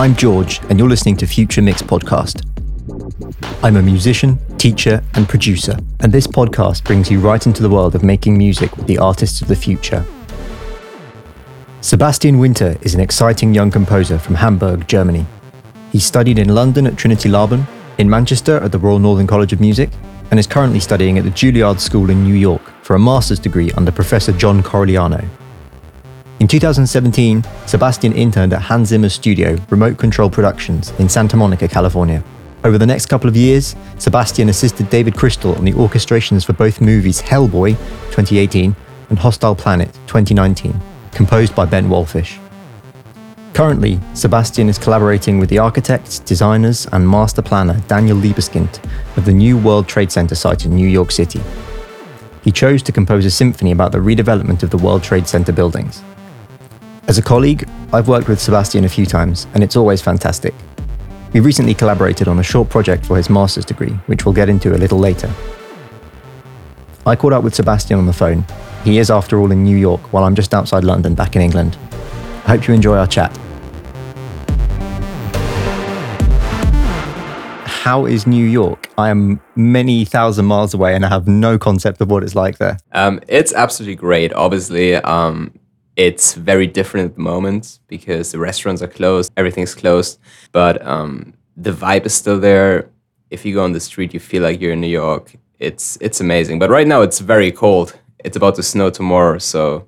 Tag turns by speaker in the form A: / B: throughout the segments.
A: I'm George, and you're listening to Future Mix Podcast. I'm a musician, teacher, and producer, and this podcast brings you right into the world of making music with the artists of the future. Sebastian Winter is an exciting young composer from Hamburg, Germany. He studied in London at Trinity Laban, in Manchester at the Royal Northern College of Music, and is currently studying at the Juilliard School in New York for a master's degree under Professor John Corigliano. In 2017, Sebastian interned at Hans Zimmer's studio, Remote Control Productions, in Santa Monica, California. Over the next couple of years, Sebastian assisted David Krystal on the orchestrations for both movies Hellboy 2018 and Hostile Planet 2019, composed by Ben Wallfisch. Currently, Sebastian is collaborating with the architects, designers, and master planner Daniel Libeskind of the new World Trade Center site in New York City. He chose to compose a symphony about the redevelopment of the World Trade Center buildings. As a colleague, I've worked with Sebastian a few times, and it's always fantastic. We recently collaborated on a short project for his master's degree, which we'll get into a little later. I caught up with Sebastian on the phone. He is, after all, in New York, while I'm just outside London, back in England. I hope you enjoy our chat. How is New York? I am many thousand miles away and I have no concept of what it's like there.
B: Um, it's absolutely great. Obviously, um, it's very different at the moment because the restaurants are closed, everything's closed, but um, the vibe is still there. If you go on the street, you feel like you're in New York. It's it's amazing. But right now, it's very cold. It's about to snow tomorrow, so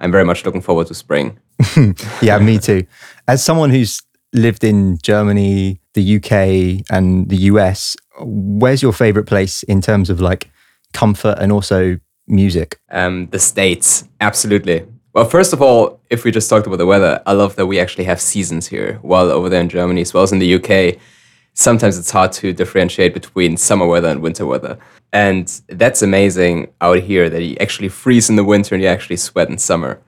B: I'm very much looking forward to spring.
A: yeah, me too. As someone who's lived in Germany, the UK, and the US, where's your favorite place in terms of like comfort and also music?
B: Um, the States, absolutely. Well, first of all, if we just talked about the weather, I love that we actually have seasons here. While over there in Germany, as well as in the UK, sometimes it's hard to differentiate between summer weather and winter weather. And that's amazing out here that you actually freeze in the winter and you actually sweat in summer.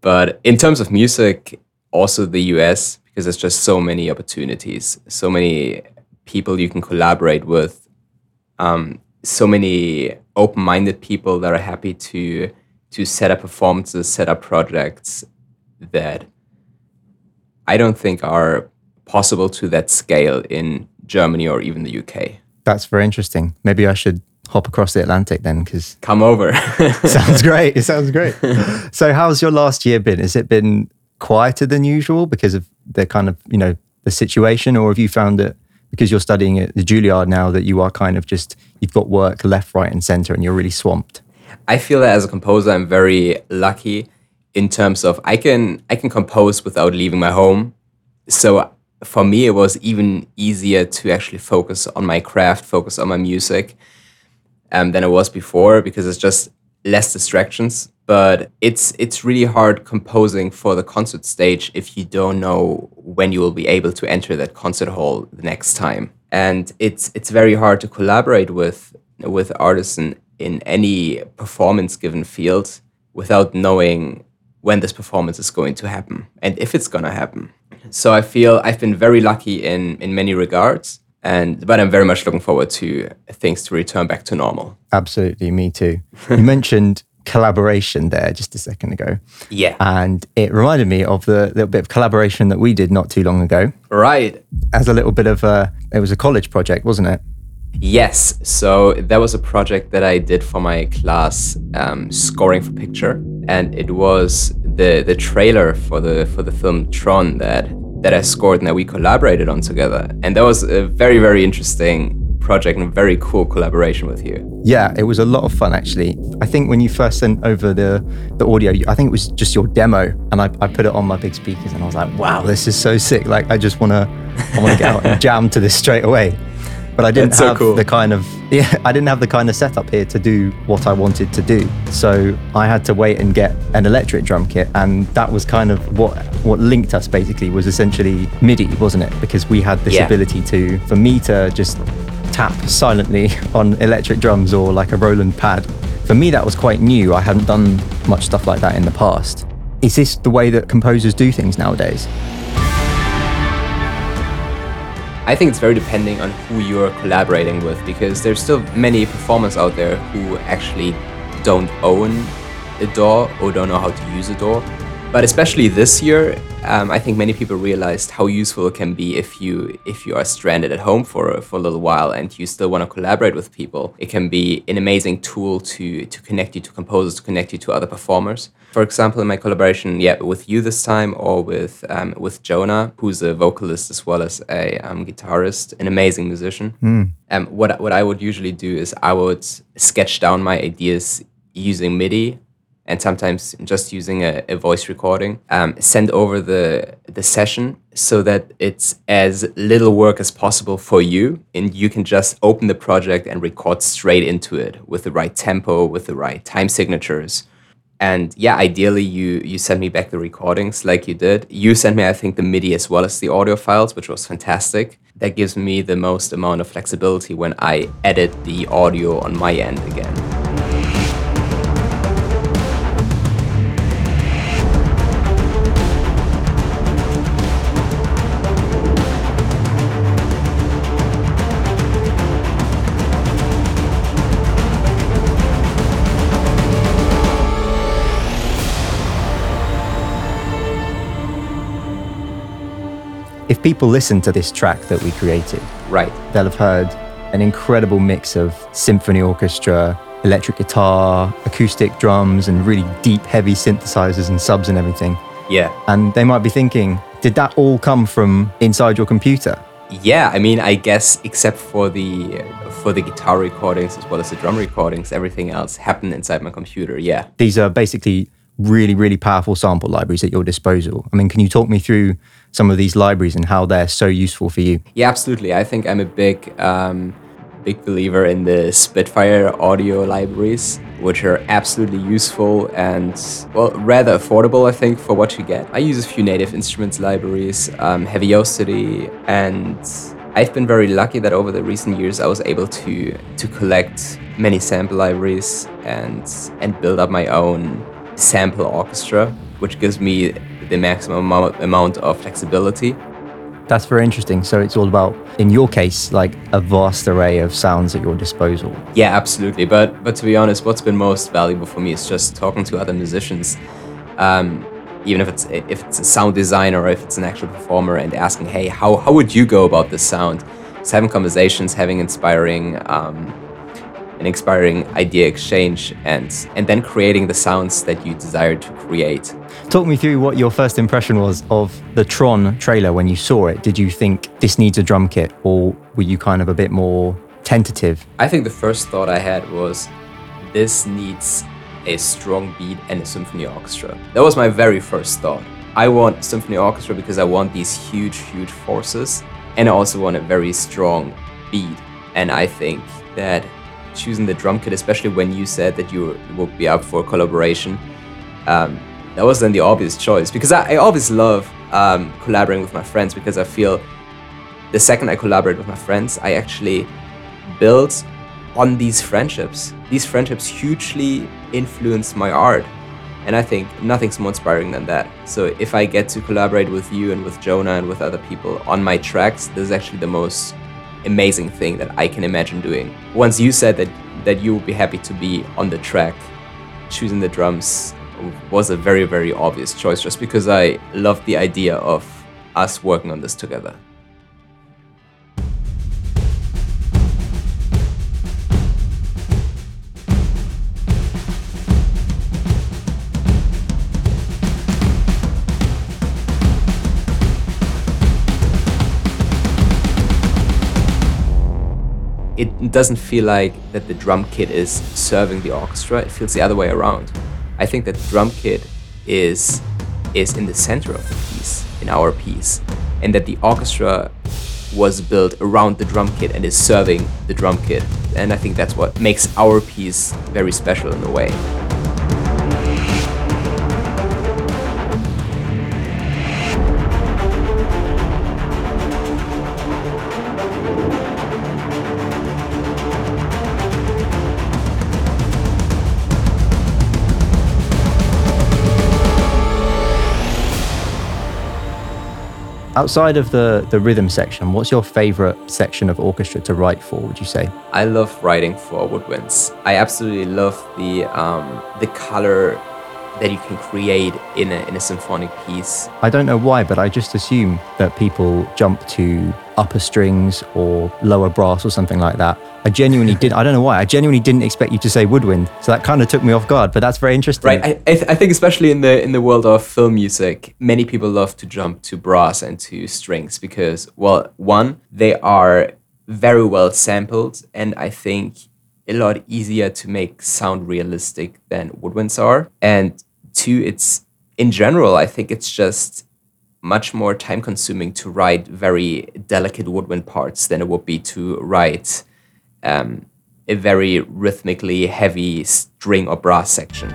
B: But in terms of music, also the US, because there's just so many opportunities, so many people you can collaborate with, um, so many open minded people that are happy to to set up performances, set up projects that I don't think are possible to that scale in Germany or even the UK.
A: That's very interesting. Maybe I should hop across the Atlantic then because
B: come over.
A: sounds great. It sounds great. so how's your last year been? Has it been quieter than usual because of the kind of, you know, the situation or have you found that because you're studying at the Juilliard now that you are kind of just you've got work left, right and center and you're really swamped?
B: I feel that as a composer, I'm very lucky in terms of I can I can compose without leaving my home. So for me, it was even easier to actually focus on my craft, focus on my music, um, than it was before because it's just less distractions. But it's it's really hard composing for the concert stage if you don't know when you will be able to enter that concert hall the next time. And it's it's very hard to collaborate with with artists and in any performance given field without knowing when this performance is going to happen and if it's going to happen. So I feel I've been very lucky in in many regards and but I'm very much looking forward to things to return back to normal.
A: Absolutely, me too. you mentioned collaboration there just a second ago.
B: Yeah.
A: And it reminded me of the little bit of collaboration that we did not too long ago.
B: Right.
A: As a little bit of a it was a college project, wasn't it?
B: Yes, so that was a project that I did for my class, um, scoring for picture, and it was the the trailer for the for the film Tron that that I scored and that we collaborated on together, and that was a very very interesting project and a very cool collaboration with you.
A: Yeah, it was a lot of fun actually. I think when you first sent over the the audio, I think it was just your demo, and I, I put it on my big speakers, and I was like, wow, this is so sick! Like I just wanna I wanna get out and jam to this straight away but I didn't have
B: cool.
A: the kind of yeah, I didn't have the kind of setup here to do what I wanted to do. So I had to wait and get an electric drum kit, and that was kind of what what linked us. Basically, was essentially MIDI, wasn't it? Because we had this
B: Yeah.
A: ability to for me to just tap silently on electric drums or like a Roland pad. For me, that was quite new. I hadn't done much stuff like that in the past. Is this the way that composers do things nowadays?
B: I think it's very depending on who you're collaborating with because there's still many performers out there who actually don't own a DAW or don't know how to use a DAW. But especially this year, um, I think many people realized how useful it can be if you if you are stranded at home for for a little while and you still want to collaborate with people. It can be an amazing tool to to connect you to composers, to connect you to other performers. For example, in my collaboration, yeah, with you this time, or with um, with Jonah, who's a vocalist as well as a um, guitarist, an amazing musician.
A: Mm.
B: Um, what what I would usually do is I would sketch down my ideas using MIDI and sometimes just using a, a voice recording, um, send over the the session so that it's as little work as possible for you, and you can just open the project and record straight into it with the right tempo, with the right time signatures. And yeah, ideally you you send me back the recordings like you did. You sent me, I think, the MIDI as well as the audio files, which was fantastic. That gives me the most amount of flexibility when I edit the audio on my end again.
A: If people listen to this track that we created,
B: right,
A: they'll have heard an incredible mix of symphony orchestra, electric guitar, acoustic drums, and really deep, heavy synthesizers and subs and everything.
B: Yeah.
A: And they might be thinking, did that all come from inside your computer?
B: Yeah, I mean, I guess except for the for the guitar recordings as well as the drum recordings, everything else happened inside my computer. Yeah.
A: These are basically really, really powerful sample libraries at your disposal. I mean, can you talk me through some of these libraries and how they're so useful for you?
B: Yeah, absolutely. I think I'm a big, um, big believer in the Spitfire audio libraries, which are absolutely useful and, well, rather affordable, I think, for what you get. I use a few native instruments libraries, um, Heavyocity, and I've been very lucky that over the recent years I was able to to collect many sample libraries and and build up my own sample orchestra, which gives me the maximum amount of flexibility.
A: That's very interesting. So it's all about, in your case, like a vast array of sounds at your disposal.
B: Yeah, absolutely. But but to be honest, what's been most valuable for me is just talking to other musicians, um, even if it's if it's a sound designer or if it's an actual performer, and asking, hey, how how would you go about this sound? Just having conversations, having inspiring um, inspiring idea exchange and and then creating the sounds that you desire to create.
A: Talk me through what your first impression was of the Tron trailer when you saw it. Did you think this needs a drum kit or were you kind of a bit more tentative?
B: I think the first thought I had was this needs a strong beat and a symphony orchestra. That was my very first thought. I want symphony orchestra because I want these huge huge forces and I also want a very strong beat and I think that choosing the drum kit, especially when you said that you would be up for collaboration. Um, that was then the obvious choice because I, I always love um, collaborating with my friends because I feel the second I collaborate with my friends, I actually build on these friendships. These friendships hugely influence my art. And I think nothing's more inspiring than that. So if I get to collaborate with you and with Jonah and with other people on my tracks, this is actually the most amazing thing that I can imagine doing. Once you said that that you would be happy to be on the track, choosing the drums was a very very obvious choice just because I loved the idea of us working on this together. Doesn't feel like that the drum kit is serving the orchestra. It feels the other way around. I think that the drum kit is is in the center of the piece, in our piece, and that the orchestra was built around the drum kit and is serving the drum kit. And I think that's what makes our piece very special in a way.
A: Outside of the, the rhythm section, what's your favorite section of orchestra to write for, would you say?
B: I love writing for woodwinds. I absolutely love the, um, the color that you can create in a, in a symphonic piece.
A: I don't know why, but I just assume that people jump to upper strings or lower brass or something like that. I genuinely did. I don't know why. I genuinely didn't expect you to say woodwind, so that kind of took me off guard. But that's very interesting.
B: Right. I, I, th- I think especially in the in the world of film music, many people love to jump to brass and to strings because, well, one, they are very well sampled, and I think a lot easier to make sound realistic than woodwinds are. And two, it's in general, I think it's just much more time consuming to write very delicate woodwind parts than it would be to write um, a very rhythmically heavy string or brass section.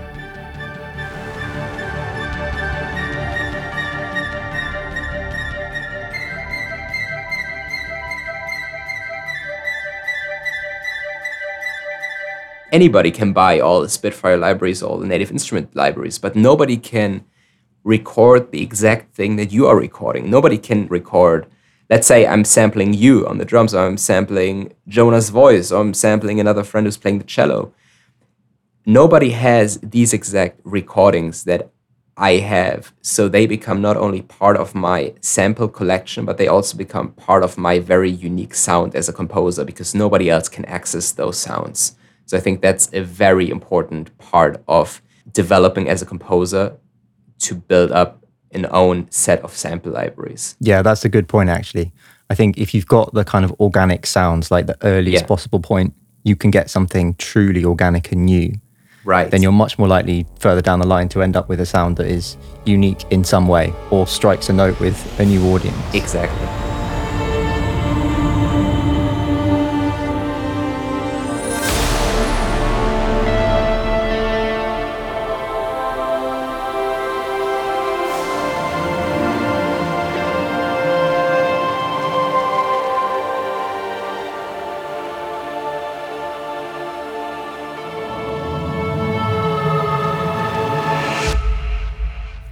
B: anybody can buy all the Spitfire libraries, all the native instrument libraries, but nobody can record the exact thing that you are recording. Nobody can record, let's say I'm sampling you on the drums, or I'm sampling Jonah's voice, or I'm sampling another friend who's playing the cello. Nobody has these exact recordings that I have. So they become not only part of my sample collection, but they also become part of my very unique sound as a composer because nobody else can access those sounds. So I think that's a very important part of developing as a composer to build up an own set of sample libraries.
A: Yeah, that's a good point actually. I think if you've got the kind of organic sounds like the earliest yeah. possible point, you can get something truly organic and new.
B: Right.
A: Then you're much more likely further down the line to end up with a sound that is unique in some way or strikes a note with a new audience.
B: Exactly.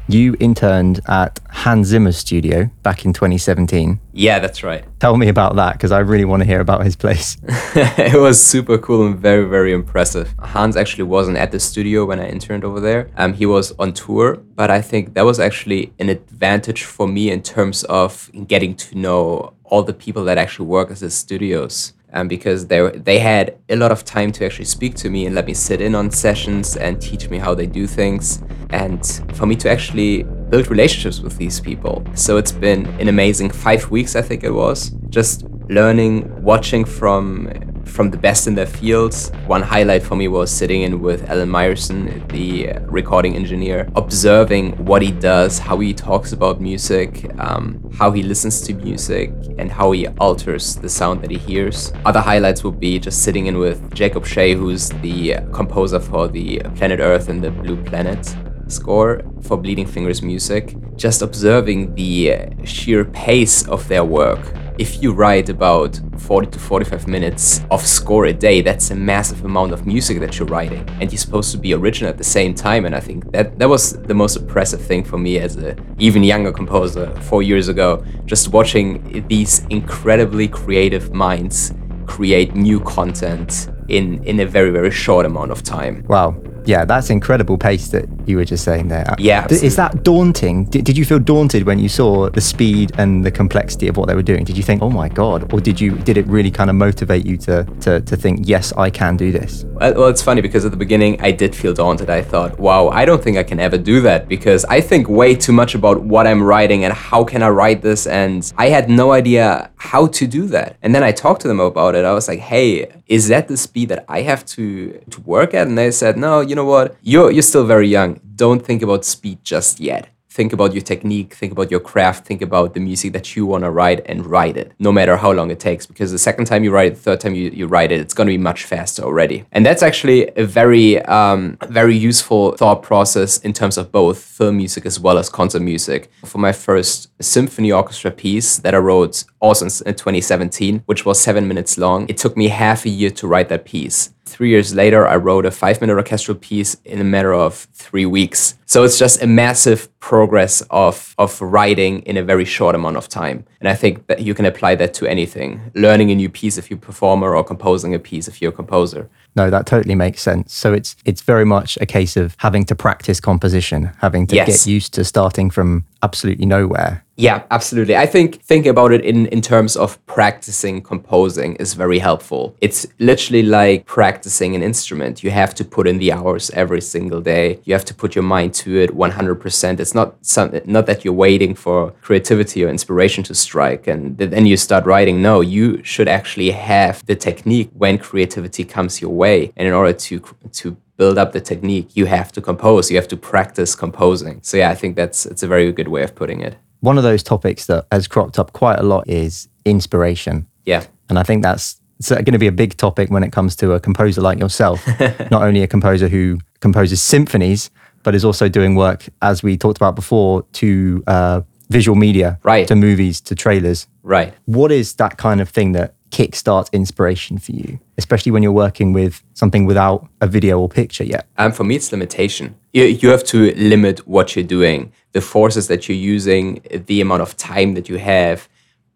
A: You interned at Hans Zimmer's studio back in 2017.
B: Yeah, that's right.
A: Tell me about that because I really want to hear about his place.
B: it was super cool and very, very impressive. Hans actually wasn't at the studio when I interned over there. Um, he was on tour, but I think that was actually an advantage for me in terms of getting to know all the people that actually work at the studios um, because they they had a lot of time to actually speak to me and let me sit in on sessions and teach me how they do things, and for me to actually build relationships with these people. So it's been an amazing five weeks, I think it was, just learning, watching from from the best in their fields. One highlight for me was sitting in with Alan Meyerson, the recording engineer, observing what he does, how he talks about music, um, how he listens to music, and how he alters the sound that he hears. Other highlights would be just sitting in with Jacob Shea, who's the composer for the Planet Earth and the Blue Planet score for Bleeding Fingers music, just observing the sheer pace of their work if you write about 40 to 45 minutes of score a day, that's a massive amount of music that you're writing. And you're supposed to be original at the same time. And I think that that was the most impressive thing for me as a even younger composer four years ago, just watching these incredibly creative minds create new content in in a very very short amount of time.
A: Wow. Yeah, that's incredible pace that you were just saying there.
B: Yeah. Absolutely.
A: Is that daunting? Did, did you feel daunted when you saw the speed and the complexity of what they were doing? Did you think, "Oh my god," or did you did it really kind of motivate you to to to think, "Yes, I can do this"?
B: Well, it's funny because at the beginning I did feel daunted. I thought, "Wow, I don't think I can ever do that because I think way too much about what I'm writing and how can I write this and I had no idea how to do that." And then I talked to them about it. I was like, "Hey, is that the speed that I have to to work at?" And they said, "No, you know what? You're you're still very young. Don't think about speed just yet think about your technique, think about your craft, think about the music that you want to write and write it, no matter how long it takes. Because the second time you write it, the third time you, you write it, it's going to be much faster already. And that's actually a very, um, very useful thought process in terms of both film music as well as concert music. For my first symphony orchestra piece that I wrote also in 2017, which was seven minutes long, it took me half a year to write that piece. Three years later, I wrote a five minute orchestral piece in a matter of three weeks. So it's just a massive progress of, of writing in a very short amount of time. And I think that you can apply that to anything learning a new piece if you're a performer or composing a piece if you're a composer.
A: No, that totally makes sense. So it's it's very much a case of having to practice composition, having to
B: Yes.
A: get used to starting from absolutely nowhere.
B: Yeah, absolutely. I think thinking about it in, in terms of practicing composing is very helpful. It's literally like practicing an instrument. You have to put in the hours every single day. You have to put your mind to it 100%. It's not some, not that you're waiting for creativity or inspiration to strike and then you start writing. No, you should actually have the technique when creativity comes your way. And in order to to build up the technique, you have to compose. You have to practice composing. So yeah, I think that's it's a very good way of putting it.
A: One of those topics that has cropped up quite a lot is inspiration.
B: Yeah.
A: And I think that's going to be a big topic when it comes to a composer like yourself. Not only a composer who composes symphonies, but is also doing work, as we talked about before, to uh, visual media,
B: Right.
A: to movies, to trailers.
B: Right.
A: What is that kind of thing that kickstarts inspiration for you, especially when you're working with something without a video or picture yet?
B: Um, for me, it's limitation. You, you have to limit what you're doing, the forces that you're using, the amount of time that you have,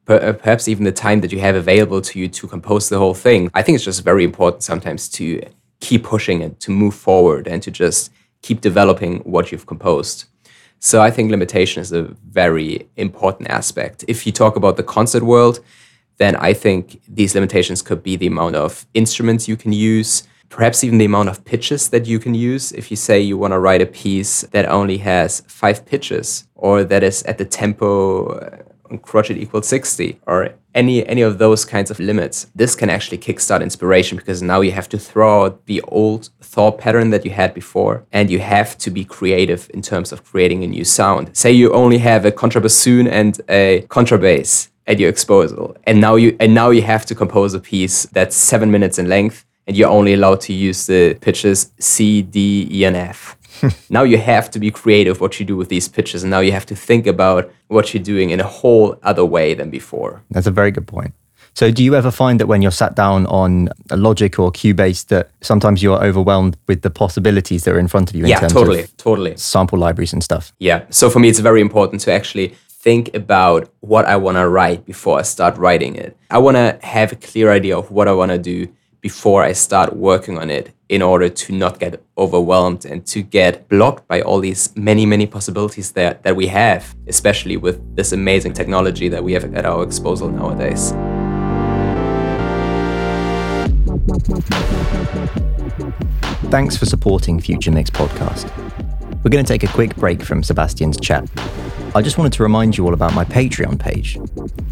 B: per- uh, perhaps even the time that you have available to you to compose the whole thing. I think it's just very important sometimes to keep pushing it, to move forward, and to just keep developing what you've composed. So I think limitation is a very important aspect. If you talk about the concert world, then I think these limitations could be the amount of instruments you can use, perhaps even the amount of pitches that you can use. If you say you want to write a piece that only has five pitches, or that is at the tempo uh, crotchet equals 60, or any any of those kinds of limits, this can actually kickstart inspiration because now you have to throw out the old thought pattern that you had before, and you have to be creative in terms of creating a new sound. Say you only have a contrabassoon and a contrabass at your disposal, and now you and now you have to compose a piece that's seven minutes in length, and you're only allowed to use the pitches C, D, E, and F. now you have to be creative what you do with these pitches, and now you have to think about what you're doing in a whole other way than before.
A: That's a very good point. So, do you ever find that when you're sat down on a Logic or Cubase, that sometimes you're overwhelmed with the possibilities that are in front of you in
B: Yeah, totally,
A: of
B: totally.
A: sample libraries and stuff?
B: Yeah. So for me, it's very important to actually think about what I want to write before I start writing it. I want to have a clear idea of what I want to do before I start working on it in order to not get overwhelmed and to get blocked by all these many, many possibilities that, that we have, especially with this amazing technology that we have at our disposal nowadays.
A: Thanks for supporting Future Mix podcast. We're going to take a quick break from Sebastian's chat. I just wanted to remind you all about my Patreon page.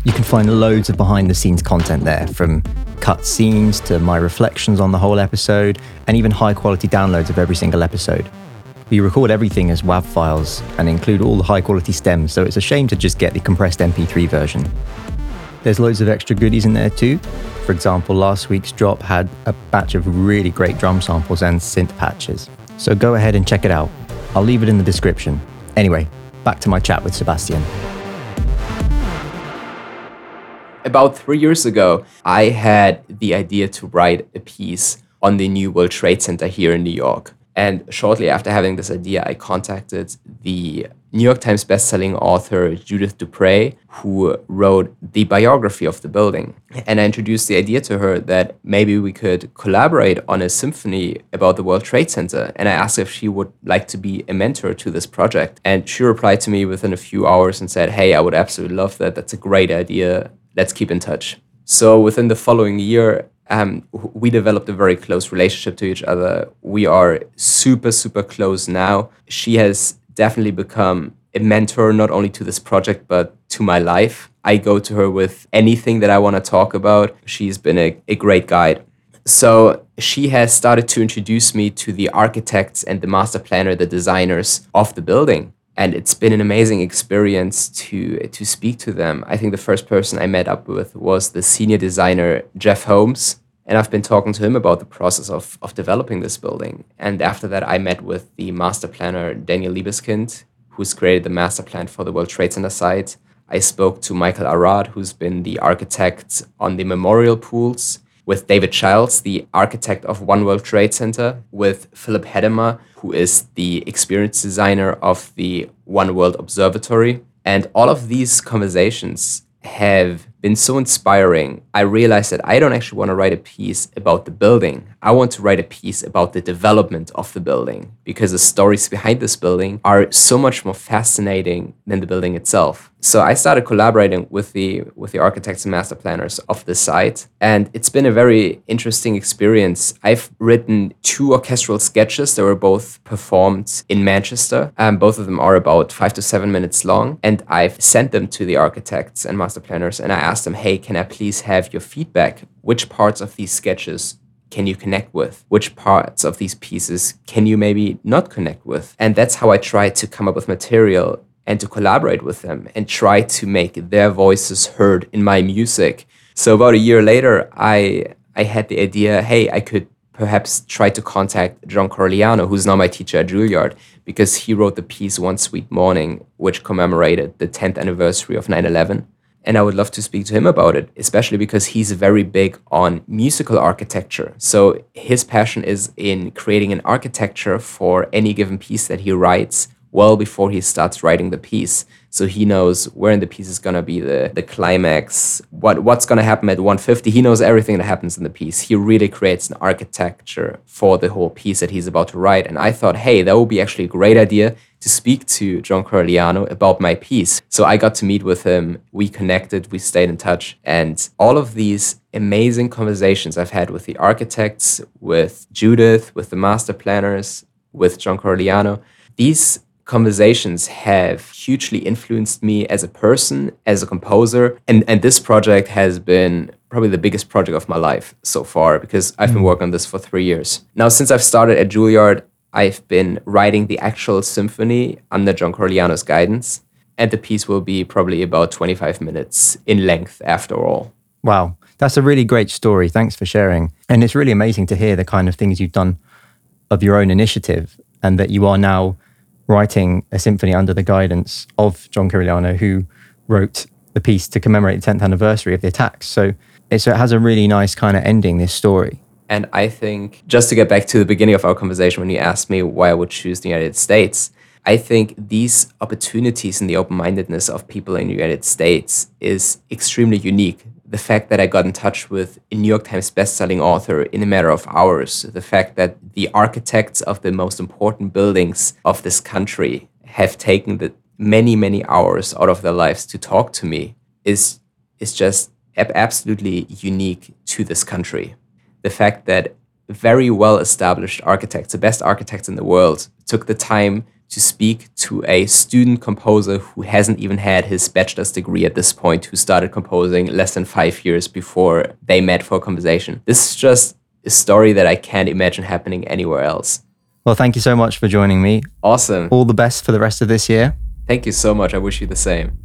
A: You can find loads of behind the scenes content there, from cut scenes to my reflections on the whole episode, and even high quality downloads of every single episode. We record everything as WAV files and include all the high quality stems, so it's a shame to just get the compressed MP3 version. There's loads of extra goodies in there too. For example, last week's drop had a batch of really great drum samples and synth patches. So go ahead and check it out. I'll leave it in the description. Anyway, back to my chat with Sebastian.
B: About three years ago, I had the idea to write a piece on the new World Trade Center here in New York. And shortly after having this idea, I contacted the New York Times bestselling author Judith Dupre, who wrote the biography of the building. And I introduced the idea to her that maybe we could collaborate on a symphony about the World Trade Center. And I asked if she would like to be a mentor to this project. And she replied to me within a few hours and said, Hey, I would absolutely love that. That's a great idea. Let's keep in touch. So within the following year, um, we developed a very close relationship to each other. We are super, super close now. She has definitely become a mentor, not only to this project, but to my life. I go to her with anything that I want to talk about. She's been a, a great guide. So she has started to introduce me to the architects and the master planner, the designers of the building. And it's been an amazing experience to to speak to them. I think the first person I met up with was the senior designer Jeff Holmes, and I've been talking to him about the process of of developing this building. And after that, I met with the master planner Daniel Libeskind, who's created the master plan for the World Trade Center site. I spoke to Michael Arad, who's been the architect on the memorial pools, with David Childs, the architect of One World Trade Center, with Philip Hettema, who is the experience designer of the One World Observatory. And all of these conversations have been so inspiring. I realized that I don't actually want to write a piece about the building. I want to write a piece about the development of the building because the stories behind this building are so much more fascinating than the building itself. So I started collaborating with the with the architects and master planners of the site and it's been a very interesting experience. I've written two orchestral sketches that were both performed in Manchester. Um, both of them are about 5 to 7 minutes long and I've sent them to the architects and master planners and I asked them, "Hey, can I please have your feedback? Which parts of these sketches can you connect with? Which parts of these pieces can you maybe not connect with? And that's how I try to come up with material and to collaborate with them and try to make their voices heard in my music. So about a year later, I I had the idea, hey, I could perhaps try to contact John Corigliano, who's now my teacher at Juilliard, because he wrote the piece One Sweet Morning, which commemorated the 10th anniversary of 9 11 and I would love to speak to him about it, especially because he's very big on musical architecture. So his passion is in creating an architecture for any given piece that he writes well before he starts writing the piece. So he knows where in the piece is gonna be the, the climax, what what's gonna happen at 150. He knows everything that happens in the piece. He really creates an architecture for the whole piece that he's about to write. And I thought, hey, that would be actually a great idea to speak to John Corigliano about my piece. So I got to meet with him. We connected, we stayed in touch, and all of these amazing conversations I've had with the architects, with Judith, with the master planners, with John Corigliano, these conversations have hugely influenced me as a person, as a composer. And, and this project has been probably the biggest project of my life so far because I've been mm. working on this for three years. Now, since I've started at Juilliard, I've been writing the actual symphony under John Corigliano's guidance. And the piece will be probably about 25 minutes in length after all.
A: Wow. That's a really great story. Thanks for sharing. And it's really amazing to hear the kind of things you've done of your own initiative and that you are now writing a symphony under the guidance of John Corigliano, who wrote the piece to commemorate the 10th anniversary of the attacks. So, it, so it has a really nice kind of ending, this story.
B: And I think, just to get back to the beginning of our conversation, when you asked me why I would choose the United States, I think these opportunities and the open mindedness of people in the United States is extremely unique the fact that I got in touch with a New York Times bestselling author in a matter of hours, the fact that the architects of the most important buildings of this country have taken the many, many hours out of their lives to talk to me is, is just absolutely unique to this country. The fact that very well established architects, the best architects in the world, took the time to speak to a student composer who hasn't even had his bachelor's degree at this point, who started composing less than five years before they met for a conversation. This is just a story that I can't imagine happening anywhere else.
A: Well, thank you so much for joining me.
B: Awesome.
A: All the best for the rest of this year.
B: Thank you so much. I wish you the same.